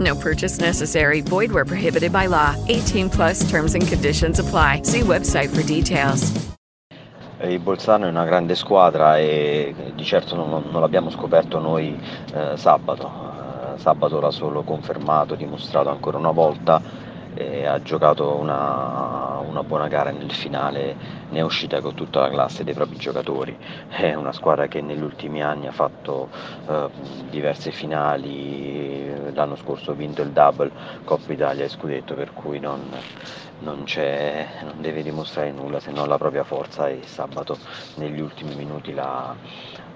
No purchase necessary. Void where prohibited by law. 18 plus terms and conditions apply. See website for details. Il Bolzano è una grande squadra e di certo non, non l'abbiamo scoperto noi eh, sabato. Eh, sabato l'ha solo confermato, dimostrato ancora una volta e ha giocato una, una buona gara nel finale, ne è uscita con tutta la classe dei propri giocatori. È una squadra che negli ultimi anni ha fatto eh, diverse finali, l'anno scorso ha vinto il double Coppa Italia e Scudetto, per cui non, non, non deve dimostrare nulla se non la propria forza e sabato negli ultimi minuti l'ha,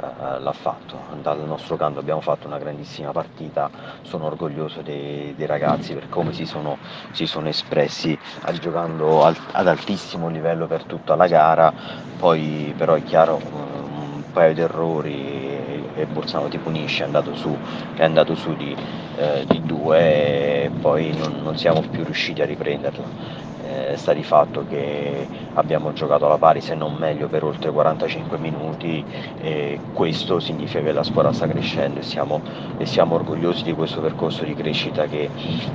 eh, l'ha fatto. Dal nostro canto abbiamo fatto una grandissima partita, sono orgoglioso dei, dei ragazzi per come si sono, si sono espressi giocando al, ad altissimo livello per tutta la gara, poi però è chiaro un paio di errori e Bolzano ti punisce, è andato su, è andato su di, eh, di due e poi non, non siamo più riusciti a riprenderla. Eh, sta di fatto che abbiamo giocato alla pari se non meglio per oltre 45 minuti e questo significa che la squadra sta crescendo e siamo, e siamo orgogliosi di questo percorso di crescita che,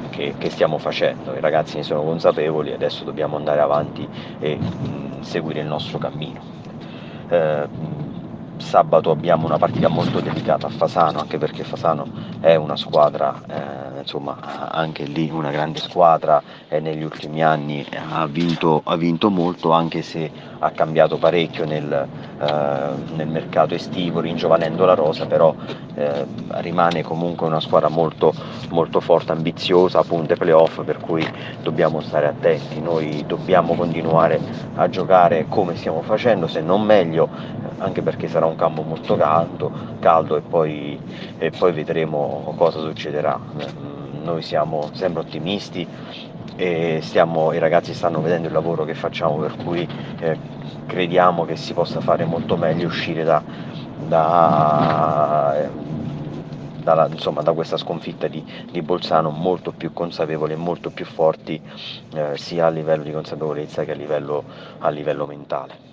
che, che, stiamo facendo. I ragazzi ne sono consapevoli, adesso dobbiamo andare avanti e mh, seguire il nostro cammino. Eh, sabato abbiamo una partita molto delicata a Fasano, anche perché Fasano è una squadra, eh, insomma, anche lì una grande squadra e negli ultimi anni ha vinto, ha vinto molto, anche se ha cambiato parecchio nel, eh, nel mercato estivo, ringiovanendo la rosa, però eh, rimane comunque una squadra molto, molto forte, ambiziosa, punte playoff, per cui dobbiamo stare attenti, noi dobbiamo continuare a giocare come stiamo facendo, se non meglio, anche perché sarà un campo molto caldo, caldo e, poi, e poi vedremo cosa succederà. Noi siamo sempre ottimisti e stiamo, i ragazzi stanno vedendo il lavoro che facciamo per cui eh, crediamo che si possa fare molto meglio uscire da, da, dalla, insomma, da questa sconfitta di, di, Bolzano molto più consapevoli e molto più forti eh, sia a livello di consapevolezza che a livello, a livello mentale.